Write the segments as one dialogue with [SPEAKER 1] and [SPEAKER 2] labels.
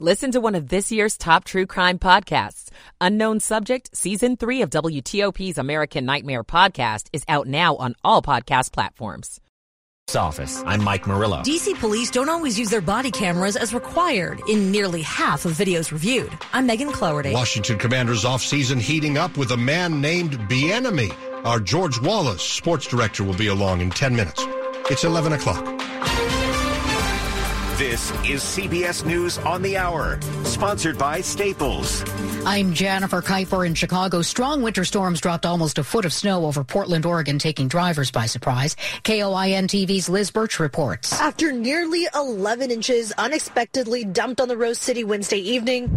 [SPEAKER 1] Listen to one of this year's top true crime podcasts. Unknown Subject, Season 3 of WTOP's American Nightmare podcast is out now on all podcast platforms.
[SPEAKER 2] Office. I'm Mike Murillo.
[SPEAKER 3] DC police don't always use their body cameras as required in nearly half of videos reviewed. I'm Megan Cloherty.
[SPEAKER 4] Washington Commanders off-season heating up with a man named Bieniemy. Our George Wallace, sports director, will be along in 10 minutes. It's 11 o'clock.
[SPEAKER 5] This is CBS News on the Hour, sponsored by Staples.
[SPEAKER 6] I'm Jennifer Keiper in Chicago. Strong winter storms dropped almost a foot of snow over Portland, Oregon, taking drivers by surprise. KOIN TV's Liz Birch reports.
[SPEAKER 7] After nearly 11 inches unexpectedly dumped on the Rose City Wednesday evening,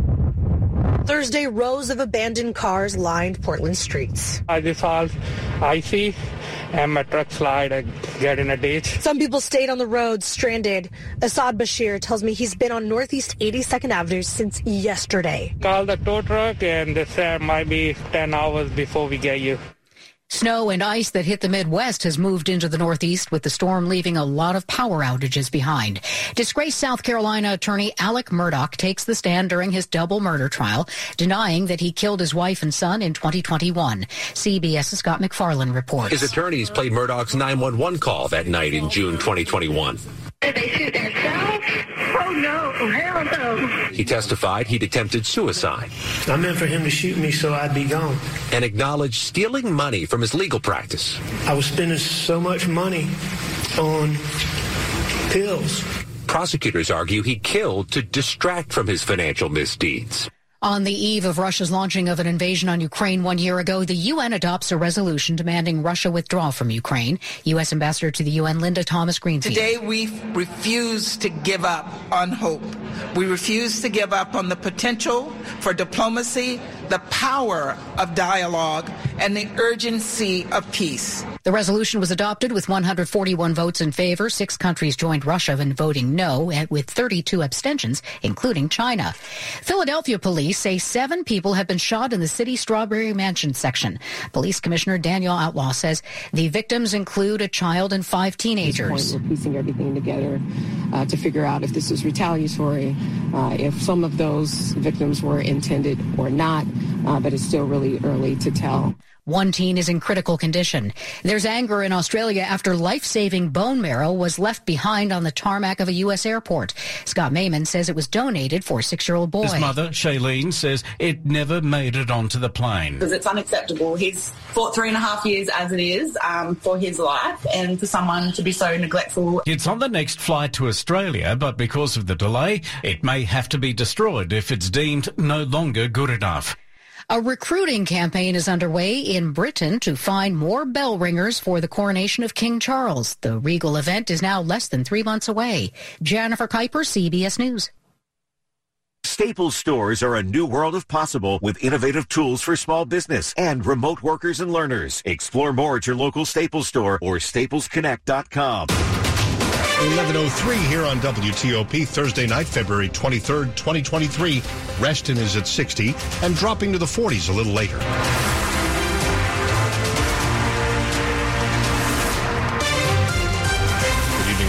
[SPEAKER 7] Thursday, rows of abandoned cars lined Portland streets.
[SPEAKER 8] I just saw icy and my truck slide and get in a ditch.
[SPEAKER 7] Some people stayed on the road stranded. Assad Bashir tells me he's been on Northeast 82nd Avenue since yesterday.
[SPEAKER 8] Call the tow truck and they said might be 10 hours before we get you.
[SPEAKER 6] Snow and ice that hit the Midwest has moved into the Northeast with the storm leaving a lot of power outages behind. Disgraced South Carolina attorney Alec Murdaugh takes the stand during his double murder trial, denying that he killed his wife and son in 2021. CBS's Scott MacFarlane reports.
[SPEAKER 9] His attorneys played Murdaugh's 911 call that night in June 2021.
[SPEAKER 10] Did they shoot themselves? Oh no, oh, hell no.
[SPEAKER 9] He testified he'd attempted suicide.
[SPEAKER 11] I meant for him to shoot me so I'd be gone.
[SPEAKER 9] And acknowledged stealing money from his legal practice.
[SPEAKER 11] I was spending so much money on pills.
[SPEAKER 9] Prosecutors argue he killed to distract from his financial misdeeds.
[SPEAKER 6] On the eve of Russia's launching of an invasion on Ukraine one year ago, the UN adopts a resolution demanding Russia withdraw from Ukraine. U.S. Ambassador to the UN, Linda Thomas Greenfield.
[SPEAKER 12] Today, we refuse to give up on hope. We refuse to give up on the potential for diplomacy, the power of dialogue, and the urgency of peace.
[SPEAKER 6] The resolution was adopted with 141 votes in favor. Six countries joined Russia in voting no, with 32 abstentions, including China. Philadelphia police say seven people have been shot in the city's Strawberry Mansion section. Police Commissioner Daniel Outlaw says the victims include a child and five teenagers.
[SPEAKER 13] We're piecing everything together uh, to figure out if this was retaliatory, uh, if some of those victims were intended or not, uh, but it's still really early to tell.
[SPEAKER 6] One teen is in critical condition. There's anger in Australia after life-saving bone marrow was left behind on the tarmac of a U.S. airport. Scott Mayman says it was donated for a six-year-old boy.
[SPEAKER 14] His mother, Shailene, says it never made it onto the plane.
[SPEAKER 15] Because it's unacceptable. He's fought three and a half years as it is um, for his life and for someone to be so neglectful.
[SPEAKER 14] It's on the next flight to Australia, but because of the delay, it may have to be destroyed if it's deemed no longer good enough.
[SPEAKER 6] A recruiting campaign is underway in Britain to find more bell ringers for the coronation of King Charles. The regal event is now less than three months away. Jennifer Keiper, CBS News.
[SPEAKER 5] Staples stores are a new world of possible with innovative tools for small business and remote workers and learners. Explore more at your local Staples store or staplesconnect.com.
[SPEAKER 4] 1103 here on WTOP Thursday night, February 23rd, 2023. Reston is at 60 and dropping to the 40s a little later.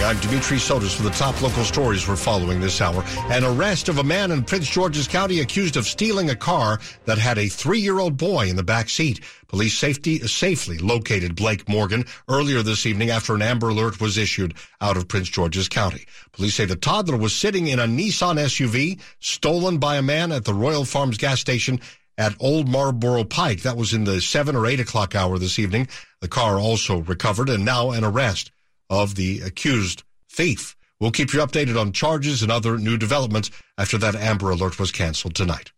[SPEAKER 4] I'm Dimitri Sotis for the top local stories we're following this hour. An arrest of a man in Prince George's County accused of stealing a car that had a three-year-old boy in the back seat. Police safety safely located Blake Morgan earlier this evening after an Amber Alert was issued out of Prince George's County. Police say the toddler was sitting in a Nissan SUV stolen by a man at the Royal Farms gas station at Old Marlboro Pike. That was in the seven or eight o'clock hour this evening. The car also recovered and now an arrest of the accused thief. We'll keep you updated on charges and other new developments after that Amber Alert was canceled tonight.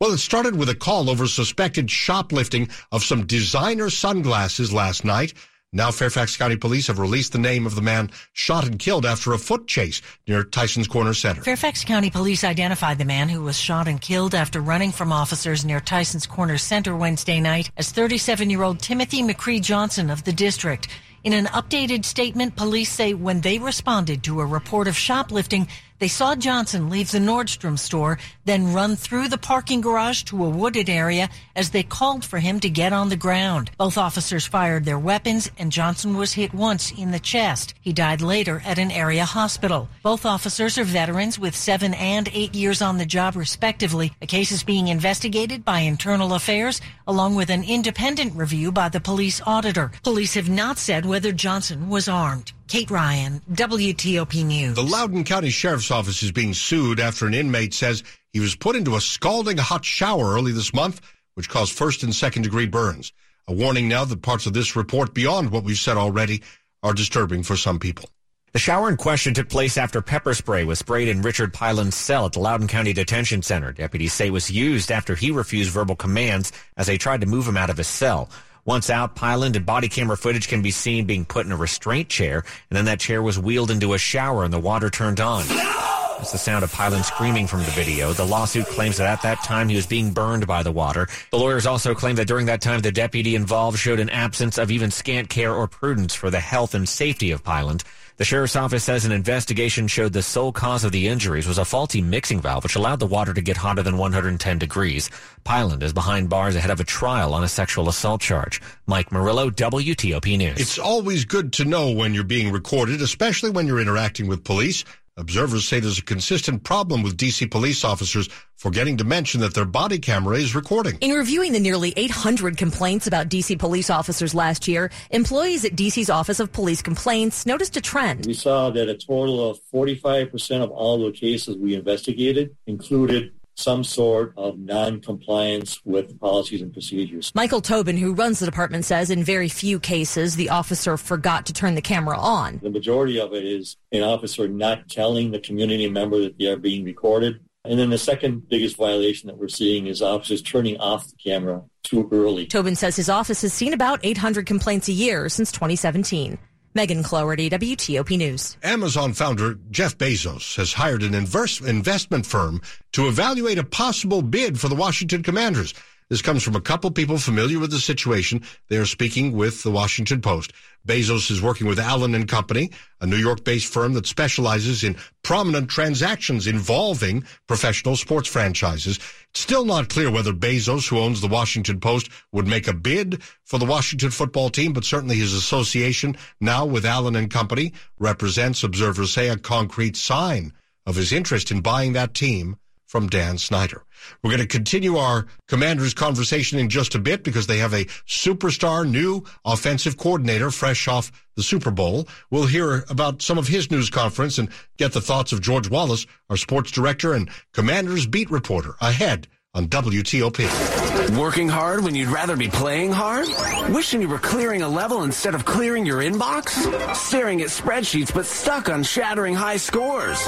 [SPEAKER 4] Well, it started with a call over suspected shoplifting of some designer sunglasses last night. Now Fairfax County Police have released the name of the man shot and killed after a foot chase near Tyson's Corner Center.
[SPEAKER 3] Fairfax County Police identified the man who was shot and killed after running from officers near Tyson's Corner Center Wednesday night as 37-year-old Timothy McCree Johnson of the district. In an updated statement, police say when they responded to a report of shoplifting, They saw Johnson leave the Nordstrom store, then run through the parking garage to a wooded area as they called for him to get on the ground. Both officers fired their weapons and Johnson was hit once in the chest. He died later at an area hospital. Both officers are veterans with seven and eight years on the job respectively. The case is being investigated by Internal Affairs along with an independent review by the police auditor. Police have not said whether Johnson was armed. Kate Ryan, WTOP News.
[SPEAKER 4] The Loudoun County Sheriff's Office is being sued after an inmate says he was put into a scalding hot shower early this month, which caused first and second degree burns. A warning now that parts of this report, beyond what we've said already, are disturbing for some people.
[SPEAKER 2] The shower in question took place after pepper spray was sprayed in Richard Pyland's cell at the Loudoun County Detention Center. Deputies say it was used after he refused verbal commands as they tried to move him out of his cell. Once out, Pyland and body camera footage can be seen being put in a restraint chair, and then that chair was wheeled into a shower and the water turned on. That's the sound of Pyland screaming from the video. The lawsuit claims that at that time he was being burned by the water. The lawyers also claim that during that time the deputy involved showed an absence of even scant care or prudence for the health and safety of Pyland. The sheriff's office says an investigation showed the sole cause of the injuries was a faulty mixing valve, which allowed the water to get hotter than 110 degrees. Pyland is behind bars ahead of a trial on a sexual assault charge. Mike Murillo, WTOP News.
[SPEAKER 4] It's always good to know when you're being recorded, especially when you're interacting with police. Observers say there's a consistent problem with DC police officers forgetting to mention that their body camera is recording.
[SPEAKER 16] In reviewing the nearly 800 complaints about DC police officers last year, employees at DC's Office of Police Complaints noticed a trend.
[SPEAKER 17] We saw that a total of 45% of all the cases we investigated included some sort of non-compliance with policies and procedures.
[SPEAKER 16] Michael Tobin, who runs the department, says in very few cases the officer forgot to turn the camera on.
[SPEAKER 17] The majority of it is an officer not telling the community member that they are being recorded. And then the second biggest violation that we're seeing is officers turning off the camera too early.
[SPEAKER 16] Tobin says his office has seen about 800 complaints a year since 2017. Megan Cloherty, WTOP News.
[SPEAKER 4] Amazon founder Jeff Bezos has hired an investment firm to evaluate a possible bid for the Washington Commanders. This comes from a couple people familiar with the situation. They are speaking with the Washington Post. Bezos is working with Allen and Company, a New York-based firm that specializes in prominent transactions involving professional sports franchises. It's still not clear whether Bezos, who owns the Washington Post, would make a bid for the Washington football team, but certainly his association now with Allen and Company represents, observers say, a concrete sign of his interest in buying that team from Dan Snyder. We're going to continue our commanders conversation in just a bit because they have a superstar new offensive coordinator fresh off the Super Bowl. We'll hear about some of his news conference and get the thoughts of George Wallace, our sports director and commanders beat reporter ahead on WTOP.
[SPEAKER 18] Working hard when you'd rather be playing hard? Wishing you were clearing a level instead of clearing your inbox? Staring at spreadsheets but stuck on shattering high scores?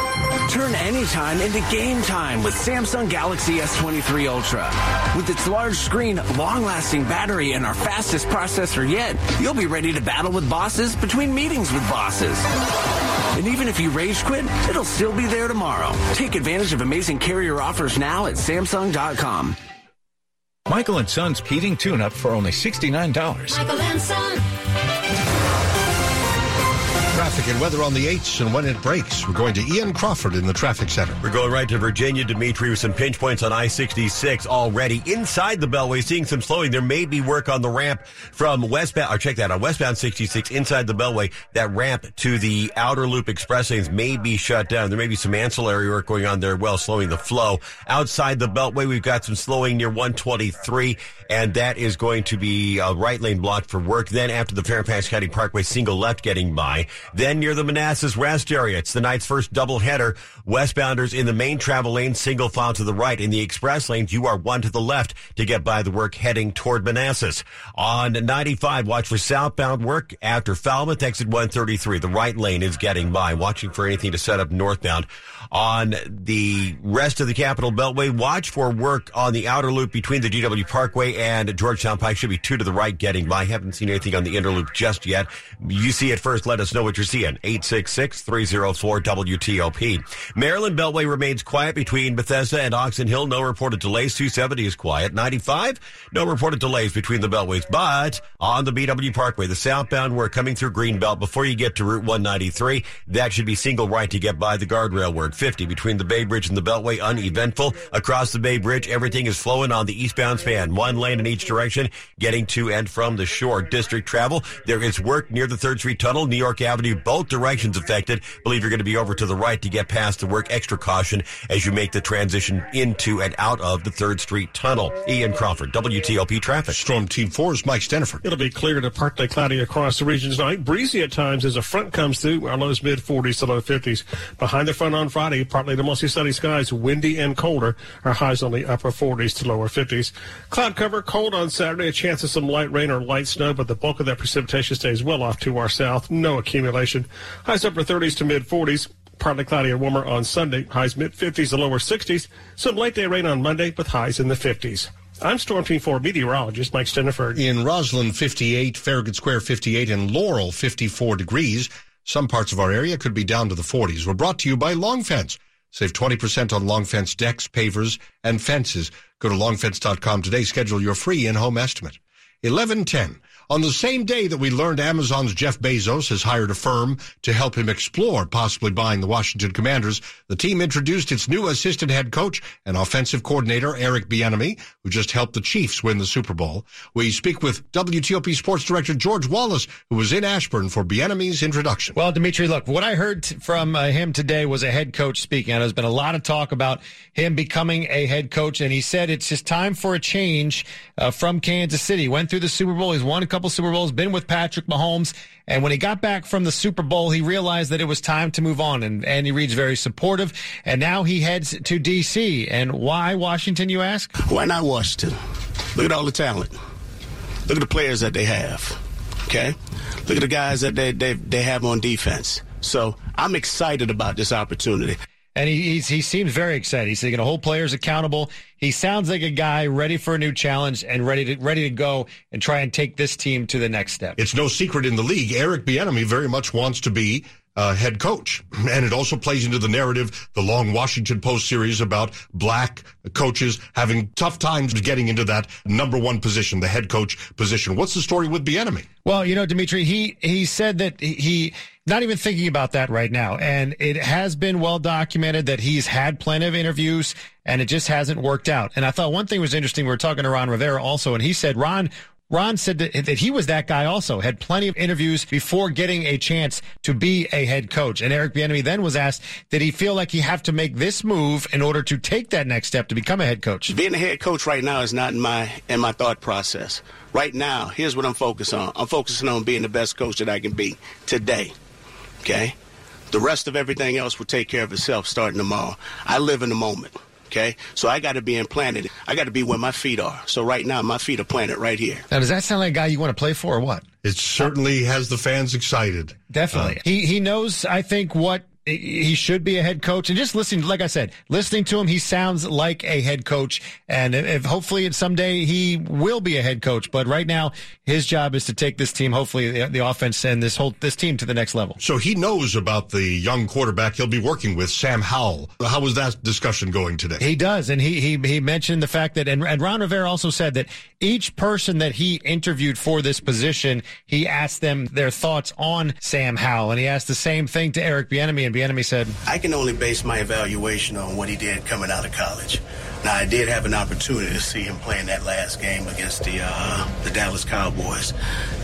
[SPEAKER 18] Turn anytime into game time with Samsung Galaxy S23 Ultra. With its large screen, long-lasting battery, and our fastest processor yet, you'll be ready to battle with bosses between meetings with bosses. And even if you rage quit, it'll still be there tomorrow. Take advantage of amazing carrier offers now at Samsung.com.
[SPEAKER 19] Michael and Son's heating tune-up for only $69.
[SPEAKER 20] Michael and Son.
[SPEAKER 4] Traffic and weather on the 8s and when it breaks. We're going to Ian Crawford in the traffic center.
[SPEAKER 21] We're going right to Virginia, Dimitri, with some pinch points on I-66 already. Inside the Beltway, seeing some slowing. There may be work on the ramp from westbound, or check that on westbound 66 inside the Beltway. That ramp to the outer loop express lanes may be shut down. There may be some ancillary work going on there, well, slowing the flow. Outside the Beltway, we've got some slowing near 123, and that is going to be a right lane blocked for work. Then after the Fairfax County Parkway, single left getting by. Then near the Manassas rest area, it's the night's first doubleheader. Westbounders in the main travel lane, single file to the right. In the express lanes, you are one to the left to get by the work heading toward Manassas. On 95, watch for southbound work after Falmouth, exit 133. The right lane is getting by. Watching for anything to set up northbound. On the rest of the Capital Beltway, watch for work on the outer loop between the GW Parkway and Georgetown Pike. Should be two to the right getting by. Haven't seen anything on the inner loop just yet. You see it first. Let us know what you're CN 866-304-WTOP. Maryland Beltway remains quiet between Bethesda and Oxon Hill. No reported delays. 270 is quiet. 95, no reported delays between the Beltways. But on the BW Parkway, the southbound, we're coming through Greenbelt before you get to Route 193. That should be single right to get by the guardrail. At 50 between the Bay Bridge and the Beltway. Uneventful. Across the Bay Bridge, everything is flowing on the eastbound span. One lane in each direction, getting to and from the shore. District travel. There is work near the 3rd Street Tunnel, New York Avenue, both directions affected. Believe you're going to be over to the right to get past the work. Extra caution as you make the transition into and out of the 3rd Street Tunnel. Ian Crawford, WTOP Traffic.
[SPEAKER 4] Storm Team 4's Mike Steniford.
[SPEAKER 20] It'll be clear to partly cloudy across the region tonight. Breezy at times as a front comes through. Our lows mid 40s to low 50s. Behind the front on Friday, partly to mostly sunny skies, windy and colder. Our highs on the upper 40s to lower 50s. Cloud cover, cold on Saturday. A chance of some light rain or light snow, but the bulk of that precipitation stays well off to our south. No accumulation. Highs upper 30s to mid 40s. Partly cloudy and warmer on Sunday. Highs mid 50s to lower 60s. Some late day rain on Monday with highs in the 50s. I'm Storm Team 4 meteorologist Mike Steniford.
[SPEAKER 4] In Rosslyn, 58, Farragut Square, 58, and Laurel, 54 degrees. Some parts of our area could be down to the 40s. We're brought to you by Long Fence. Save 20% on Long Fence decks, pavers, and fences. Go to longfence.com today. Schedule your free in-home estimate. 1110. On the same day that we learned Amazon's Jeff Bezos has hired a firm to help him explore possibly buying the Washington Commanders, the team introduced its new assistant head coach and offensive coordinator, Eric Bieniemy, who just helped the Chiefs win the Super Bowl. We speak with WTOP sports director George Wallace, who was in Ashburn for Bieniemy's introduction.
[SPEAKER 22] Well, Dimitri, look, what I heard from uh, him today was a head coach speaking. And there's been a lot of talk about him becoming a head coach, and he said it's just time for a change uh, from Kansas City. Went through the Super Bowl. He's won a couple Super Bowls, been with Patrick Mahomes. And when he got back from the Super Bowl, he realized that it was time to move on. And Andy Reid's very supportive. And now he heads to D.C. And why Washington, you ask?
[SPEAKER 23] Why not Washington? Look at all the talent. Look at the players that they have. Okay? Look at the guys that they, they, they have on defense. So I'm excited about this opportunity.
[SPEAKER 22] And he he seems very excited. He's going to hold players accountable. He sounds like a guy ready for a new challenge and ready to ready to go and try and take this team to the next step.
[SPEAKER 4] It's no secret in the league. Eric Bieniemy very much wants to be uh, head coach. And it also plays into the narrative, the long Washington Post series about black coaches having tough times getting into that number one position, the head coach position. What's the story with Bieniemy?
[SPEAKER 22] Well, you know, Dimitri, he, he said that he, not even thinking about that right now. And it has been well documented that he's had plenty of interviews and it just hasn't worked out. And I thought one thing was interesting. We were talking to Ron Rivera also, and he said, Ron, Ron said that, he was that guy also, had plenty of interviews before getting a chance to be a head coach. And Eric Bieniemy then was asked, did he feel like he have to make this move in order to take that next step to become a head coach?
[SPEAKER 23] Being a head coach right now is not in my in my thought process. Right now, here's what I'm focused on. I'm focusing on being the best coach that I can be today. Okay? The rest of everything else will take care of itself starting tomorrow. I live in the moment. Okay, so I got to be implanted. I got to be where my feet are. So right now, my feet are planted right here.
[SPEAKER 22] Now, does that sound like a guy you want to play for, or what?
[SPEAKER 4] It certainly has the fans excited.
[SPEAKER 22] Definitely, uh, he he knows. I think what he should be a head coach. And just listening, like I said, listening to him, he sounds like a head coach. And if hopefully someday he will be a head coach. But right now, his job is to take this team, hopefully the, the offense and this whole this team to the next level.
[SPEAKER 4] So he knows about the young quarterback he'll be working with, Sam Howell. How was that discussion going today?
[SPEAKER 22] He does, and he he he mentioned the fact that, and, and Ron Rivera also said that each person that he interviewed for this position, he asked them their thoughts on Sam Howell, and he asked the same thing to Eric Bieniemy, and Bieniemy said,
[SPEAKER 23] "I can only base my evaluation on what he did coming out of college." Now, I did have an opportunity to see him playing that last game against the uh, the Dallas Cowboys.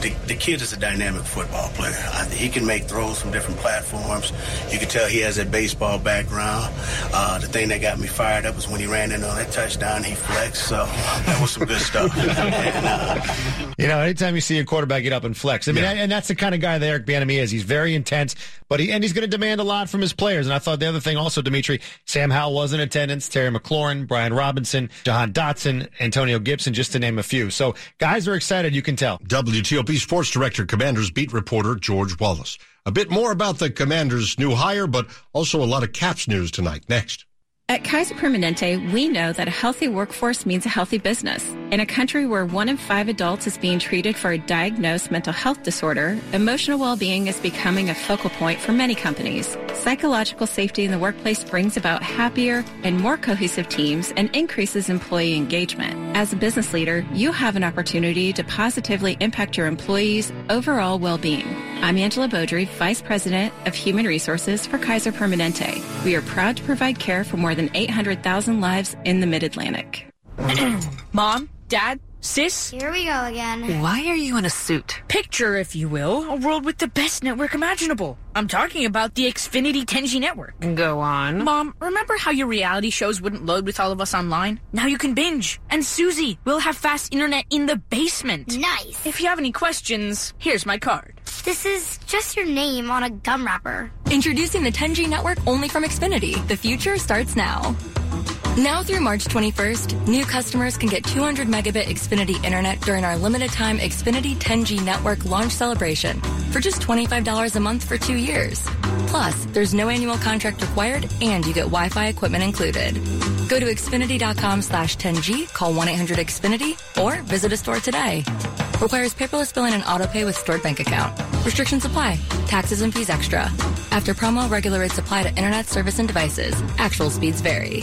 [SPEAKER 23] The, the, kid is a dynamic football player. I, he can make throws from different platforms. You can tell he has a baseball background. Uh, the thing that got me fired up was when he ran in on that touchdown. He flexed, so that was some good stuff. and,
[SPEAKER 22] uh, you know, anytime you see a quarterback get up and flex, I mean, yeah. and that's the kind of guy that Eric Bieniemy is. He's very intense, but he and he's going to demand a lot from his players. And I thought the other thing also, Dimitri, Sam Howell was in attendance. Terry McLaurin, Brian Robinson, Jahan Dotson, Antonio Gibson, just to name a few. So guys are excited, you can tell.
[SPEAKER 4] WTOP Sports Director, Commanders beat reporter George Wallace. A bit more about the Commanders' new hire, but also a lot of Caps news tonight. Next.
[SPEAKER 24] At Kaiser Permanente, we know that a healthy workforce means a healthy business. In a country where one in five adults is being treated for a diagnosed mental health disorder, emotional well-being is becoming a focal point for many companies. Psychological safety in the workplace brings about happier and more cohesive teams and increases employee engagement. As a business leader, you have an opportunity to positively impact your employees' overall well-being. I'm Angela Beaudry, Vice President of Human Resources for Kaiser Permanente. We are proud to provide care for more than 800,000 lives in the Mid-Atlantic.
[SPEAKER 25] Mom, Dad, Sis?
[SPEAKER 26] Here we go again.
[SPEAKER 25] Why are you in a suit? Picture, if you will, a world with the best network imaginable. I'm talking about the Xfinity 10G network.
[SPEAKER 27] Go on.
[SPEAKER 25] Mom, remember how your reality shows wouldn't load with all of us online? Now you can binge. And Susie, we'll have fast internet in the basement.
[SPEAKER 26] Nice.
[SPEAKER 25] If you have any questions, here's my card.
[SPEAKER 26] This is just your name on a gum wrapper.
[SPEAKER 28] Introducing the 10G network only from Xfinity. The future starts now. Now through March 21st, new customers can get 200 megabit Xfinity internet during our limited time Xfinity 10G network launch celebration for just $25 a month for two years. Plus, there's no annual contract required and you get Wi-Fi equipment included. Go to Xfinity.com slash 10G, call 1-800-XFINITY, or visit a store today. Requires paperless billing and auto pay with stored bank account. Restrictions apply. Taxes and fees extra. After promo, regular rates apply to internet service and devices. Actual speeds vary.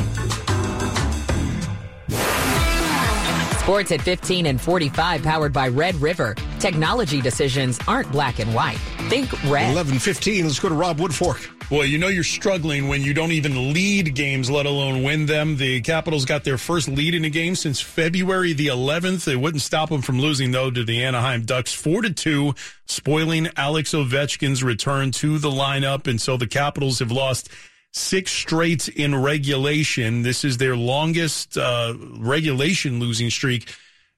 [SPEAKER 29] Sports at 15 and 45 powered by Red River. Technology decisions aren't black and white. Think red.
[SPEAKER 4] 11:15. Let's go to Rob Woodfork.
[SPEAKER 30] Boy, you know you're struggling when you don't even lead games, let alone win them. The Capitals got their first lead in a game since February the 11th. It wouldn't stop them from losing though to the Anaheim Ducks 4 to 2, spoiling Alex Ovechkin's return to the lineup and so the Capitals have lost six straight in regulation. This is their longest uh, regulation losing streak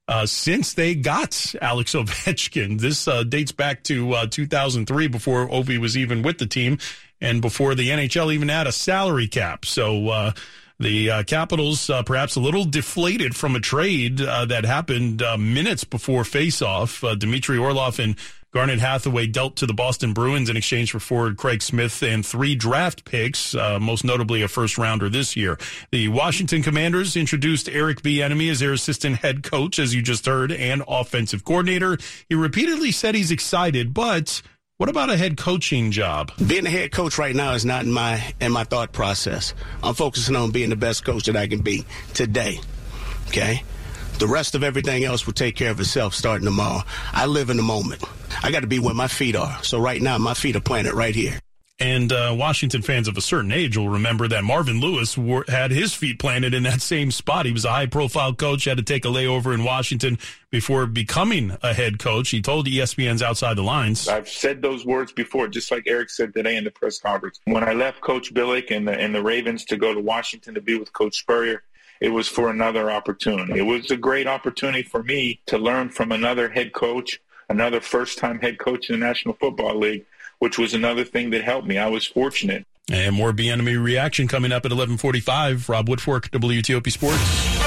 [SPEAKER 30] uh, since they got Alex Ovechkin. This uh, dates back to uh, 2003 before Ovi was even with the team and before the NHL even had a salary cap. So, uh, the uh, Capitals, perhaps a little deflated from a trade that happened minutes before faceoff. Dmitry Orlov and Garnet Hathaway dealt to the Boston Bruins in exchange for forward Craig Smith and three draft picks, uh, most notably a first rounder this year. The Washington Commanders introduced Eric Bieniemy as their assistant head coach, as you just heard, and offensive coordinator. He repeatedly said he's excited, but what about a head coaching job?
[SPEAKER 23] Being a head coach right now is not in my in my thought process. I'm focusing on being the best coach that I can be today. Okay? The rest of everything else will take care of itself starting tomorrow. I live in the moment. I got to be where my feet are. So right now, my feet are planted right here.
[SPEAKER 30] And uh, Washington fans of a certain age will remember that Marvin Lewis wore, had his feet planted in that same spot. He was a high profile coach, had to take a layover in Washington before becoming a head coach. He told ESPN's Outside the Lines.
[SPEAKER 31] I've said those words before, just like Eric said today in the press conference. When I left Coach Billick and the, and the Ravens to go to Washington to be with Coach Spurrier, it was for another opportunity. It was a great opportunity for me to learn from another head coach, another first time head coach in the National Football League which was another thing that helped me. I was fortunate.
[SPEAKER 30] And more Bieniemy reaction coming up at 1145. Rob Woodfork, WTOP Sports.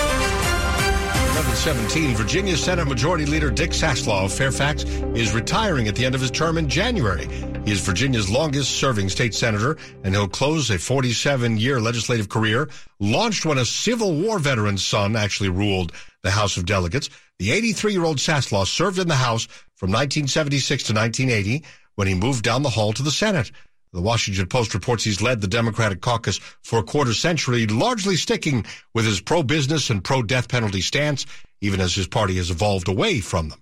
[SPEAKER 4] 1117, Virginia Senate Majority Leader Dick Saslaw of Fairfax is retiring at the end of his term in January. He is Virginia's longest serving state senator, and he'll close a 47 year legislative career launched when a Civil War veteran's son actually ruled the House of Delegates. The 83 year old Saslaw served in the House from 1976 to 1980 when he moved down the hall to the Senate. The Washington Post reports he's led the Democratic caucus for a quarter century, largely sticking with his pro-business and pro-death penalty stance, even as his party has evolved away from them.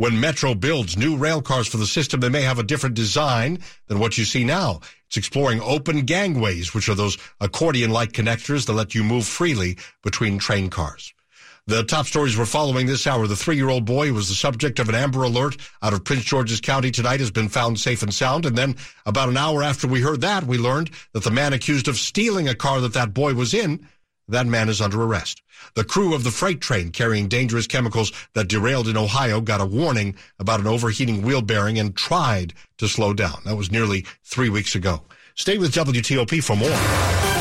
[SPEAKER 4] When Metro builds new rail cars for the system, they may have a different design than what you see now. It's exploring open gangways, which are those accordion-like connectors that let you move freely between train cars. The top stories we're following this hour. The three-year-old boy who was the subject of an Amber Alert out of Prince George's County tonight has been found safe and sound. And then about an hour after we heard that, we learned that the man accused of stealing a car that that boy was in, that man is under arrest. The crew of the freight train carrying dangerous chemicals that derailed in Ohio got a warning about an overheating wheel bearing and tried to slow down. That was nearly three weeks ago. Stay with WTOP for more.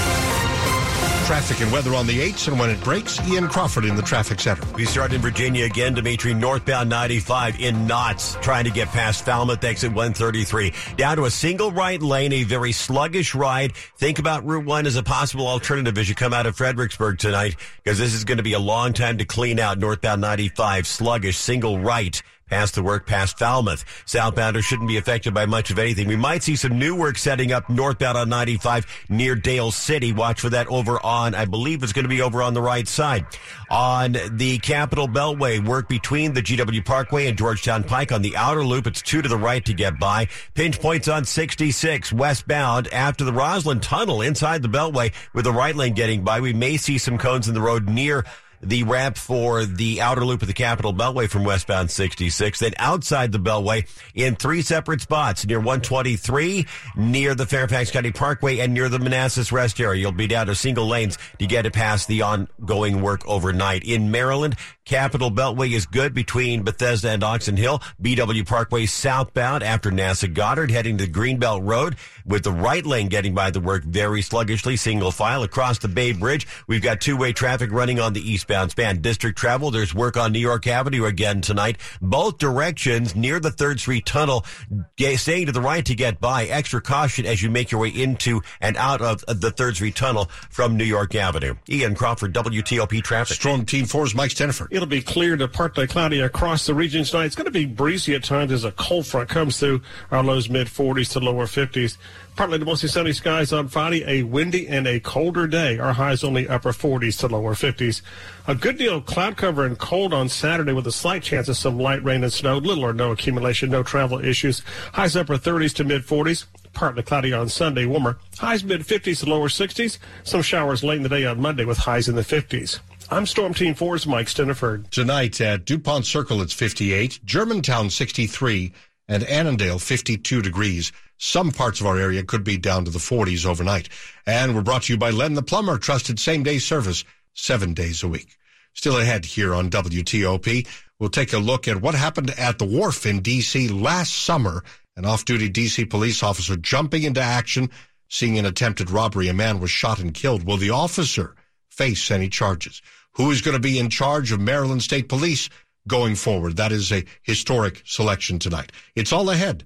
[SPEAKER 4] Traffic and weather on the 8s and when it breaks, Ian Crawford in the traffic center.
[SPEAKER 21] We start in Virginia again, Dimitri, northbound 95 in knots, trying to get past Falmouth exit 133. Down to a single right lane, a very sluggish ride. Think about Route 1 as a possible alternative as you come out of Fredericksburg tonight, because this is going to be a long time to clean out northbound 95, sluggish, single right past the work past Falmouth. Southbounders shouldn't be affected by much of anything. We might see some new work setting up northbound on 95 near Dale City. Watch for that over on, I believe it's going to be over on the right side. On the Capital Beltway, work between the GW Parkway and Georgetown Pike on the outer loop. It's two to the right to get by. Pinch points on 66 westbound after the Rosslyn Tunnel inside the Beltway with the right lane getting by. We may see some cones in the road near the ramp for the outer loop of the Capital Beltway from westbound 66. Then outside the Beltway in three separate spots near 123, near the Fairfax County Parkway, and near the Manassas Rest Area. You'll be down to single lanes to get it past the ongoing work overnight. In Maryland, Capital Beltway is good between Bethesda and Oxon Hill. BW Parkway southbound after NASA Goddard heading to Greenbelt Road with the right lane getting by the work very sluggishly, single file across the Bay Bridge. We've got two-way traffic running on the eastbound span. District travel, there's work on New York Avenue again tonight. Both directions near the 3rd Street Tunnel, staying to the right to get by. Extra caution as you make your way into and out of the 3rd Street Tunnel from New York Avenue. Ian Crawford, WTOP Traffic.
[SPEAKER 4] Storm Team 4's Mike Steniford.
[SPEAKER 20] It'll be clear to partly cloudy across the region tonight. It's going to be breezy at times as a cold front comes through our lows mid 40s to lower 50s. Partly to mostly sunny skies on Friday, a windy and a colder day. Our highs only upper 40s to lower 50s. A good deal of cloud cover and cold on Saturday with a slight chance of some light rain and snow. Little or no accumulation, no travel issues. Highs upper 30s to mid 40s. Partly cloudy on Sunday, warmer. Highs mid 50s to lower 60s. Some showers late in the day on Monday with highs in the 50s. I'm Storm Team 4's Mike Steniford.
[SPEAKER 4] Tonight at DuPont Circle, it's 58, Germantown 63, and Annandale 52 degrees. Some parts of our area could be down to the 40s overnight. And we're brought to you by Len the Plumber, trusted same day service, seven days a week. Still ahead here on WTOP, we'll take a look at what happened at the wharf in D.C. last summer. An off-duty D.C. police officer jumping into action, seeing an attempted robbery. A man was shot and killed. Will the officer face any charges? Who is going to be in charge of Maryland State Police going forward? That is a historic selection tonight. It's all ahead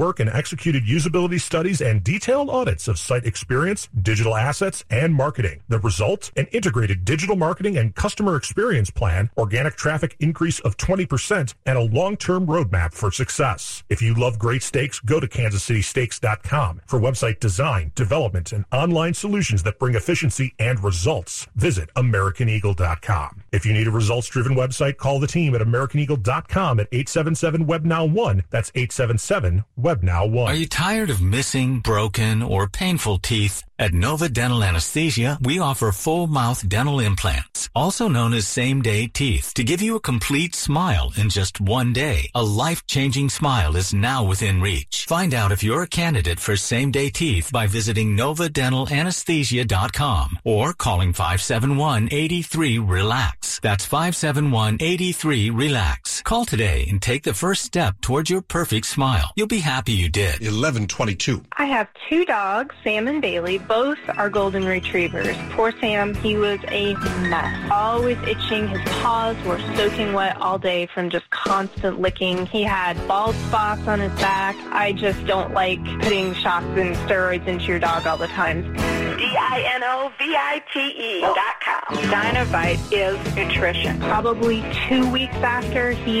[SPEAKER 32] and executed usability studies and detailed audits of site experience, digital assets, and marketing. The result? An integrated digital marketing and customer experience plan, organic traffic increase of 20%, and a long-term roadmap for success. If you love great steaks, go to kansascitysteaks.com for website design, development, and online solutions that bring efficiency and results. Visit AmericanEagle.com. If you need a results-driven website, call the team at AmericanEagle.com at 877-WEB-NOW-1. That's 877 web now one.
[SPEAKER 33] Are you tired of missing, broken, or painful teeth? At Nova Dental Anesthesia, we offer full mouth dental implants, also known as same day teeth, to give you a complete smile in just one day. A life changing smile is now within reach. Find out if you're a candidate for same day teeth by visiting novadentalanesthesia.com or calling 571 83 RELAX. That's 571 83 RELAX. Call today and take the first step towards your perfect smile. You'll be happy you did.
[SPEAKER 4] 1122.
[SPEAKER 34] I have two dogs, Sam and Bailey. Both are golden retrievers. Poor Sam, he was a mess. Always itching. His paws were soaking wet all day from just constant licking. He had bald spots on his back. I just don't like putting shots and steroids into your dog all the time.
[SPEAKER 35] D-I-N-O-V-I-T-E dot com.
[SPEAKER 34] Dinovite is nutrition. Probably two weeks after he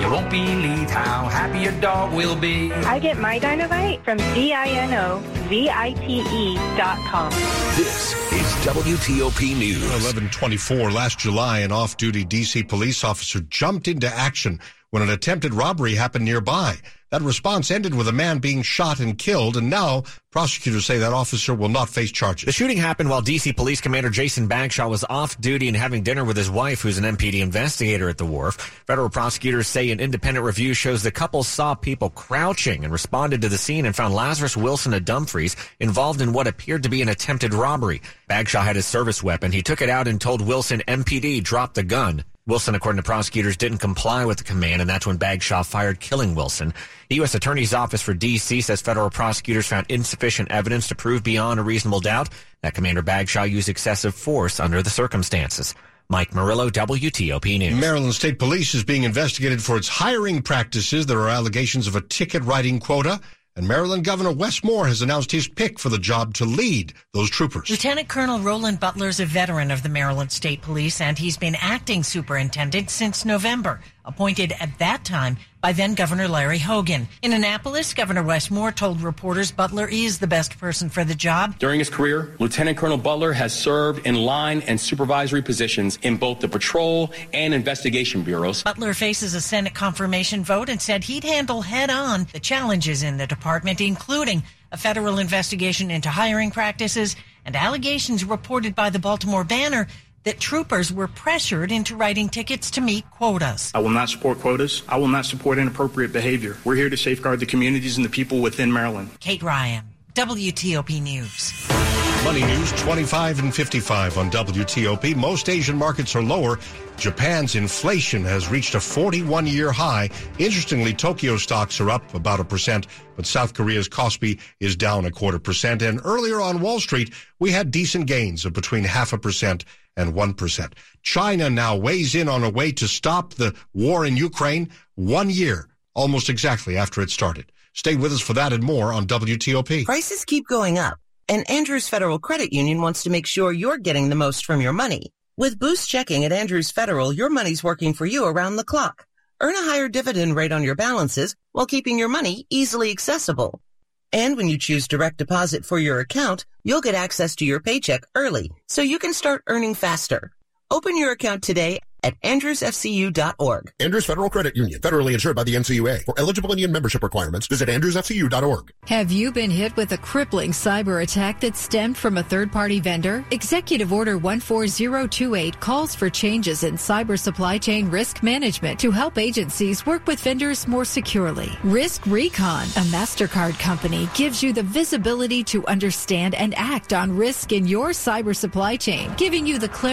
[SPEAKER 36] You won't believe how happy your dog will be.
[SPEAKER 34] I get my Dinovite from D-I-N-O-V-I-T-E E dot com.
[SPEAKER 37] This is WTOP News.
[SPEAKER 4] 1124 last July, an off-duty D.C. police officer jumped into action when an attempted robbery happened nearby. That response ended with a man being shot and killed, and now prosecutors say that officer will not face charges.
[SPEAKER 2] The shooting happened while D.C. Police Commander Jason Bagshaw was off duty and having dinner with his wife, who's an MPD investigator at the wharf. Federal prosecutors say an independent review shows the couple saw people crouching and responded to the scene and found Lazarus Wilson of Dumfries involved in what appeared to be an attempted robbery. Bagshaw had his service weapon. He took it out and told Wilson MPD drop the gun. Wilson, according to prosecutors, didn't comply with the command, and that's when Bagshaw fired, killing Wilson. The U.S. Attorney's Office for D.C. says federal prosecutors found insufficient evidence to prove beyond a reasonable doubt that Commander Bagshaw used excessive force under the circumstances. Mike Murillo, WTOP News.
[SPEAKER 4] Maryland State Police is being investigated for its hiring practices. There are allegations of a ticket writing quota. And Maryland Governor Wes Moore has announced his pick for the job to lead those troopers.
[SPEAKER 3] Lieutenant Colonel Roland Butler is a veteran of the Maryland State Police, and he's been acting superintendent since November, appointed at that time by then Governor Larry Hogan. In Annapolis, Governor Wes Moore told reporters Butler is the best person for the job.
[SPEAKER 33] During his career, Lieutenant Colonel Butler has served in line and supervisory positions in both the patrol and investigation bureaus.
[SPEAKER 3] Butler faces a Senate confirmation vote and said he'd handle head on the challenges in the department, including a federal investigation into hiring practices and allegations reported by the Baltimore Banner that troopers were pressured into writing tickets to meet quotas.
[SPEAKER 38] I will not support quotas. I will not support inappropriate behavior. We're here to safeguard the communities and the people within Maryland.
[SPEAKER 3] Kate Ryan, WTOP News.
[SPEAKER 4] Money News 25 and 55 on WTOP. Most Asian markets are lower. Japan's inflation has reached a 41 year high. Interestingly, Tokyo stocks are up about a percent, but South Korea's Kospi is down a quarter percent. And earlier on Wall Street, we had decent gains of between half a percent and 1%. China now weighs in on a way to stop the war in Ukraine one year, almost exactly after it started. Stay with us for that and more on WTOP.
[SPEAKER 39] Prices keep going up, and Andrews Federal Credit Union wants to make sure you're getting the most from your money. With Boost Checking at Andrews Federal, your money's working for you around the clock. Earn a higher dividend rate on your balances while keeping your money easily accessible. And when you choose direct deposit for your account, you'll get access to your paycheck early so you can start earning faster. Open your account today at andrewsfcu.org.
[SPEAKER 15] Andrews Federal Credit Union, federally insured by the NCUA. For eligible Indian membership requirements, visit andrewsfcu.org.
[SPEAKER 27] Have you been hit with a crippling cyber attack that stemmed from a third-party vendor? Executive Order 14028 calls for changes in cyber supply chain risk management to help agencies work with vendors more securely. Risk Recon, a MasterCard company, gives you the visibility to understand and act on risk in your cyber supply chain, giving you the clarity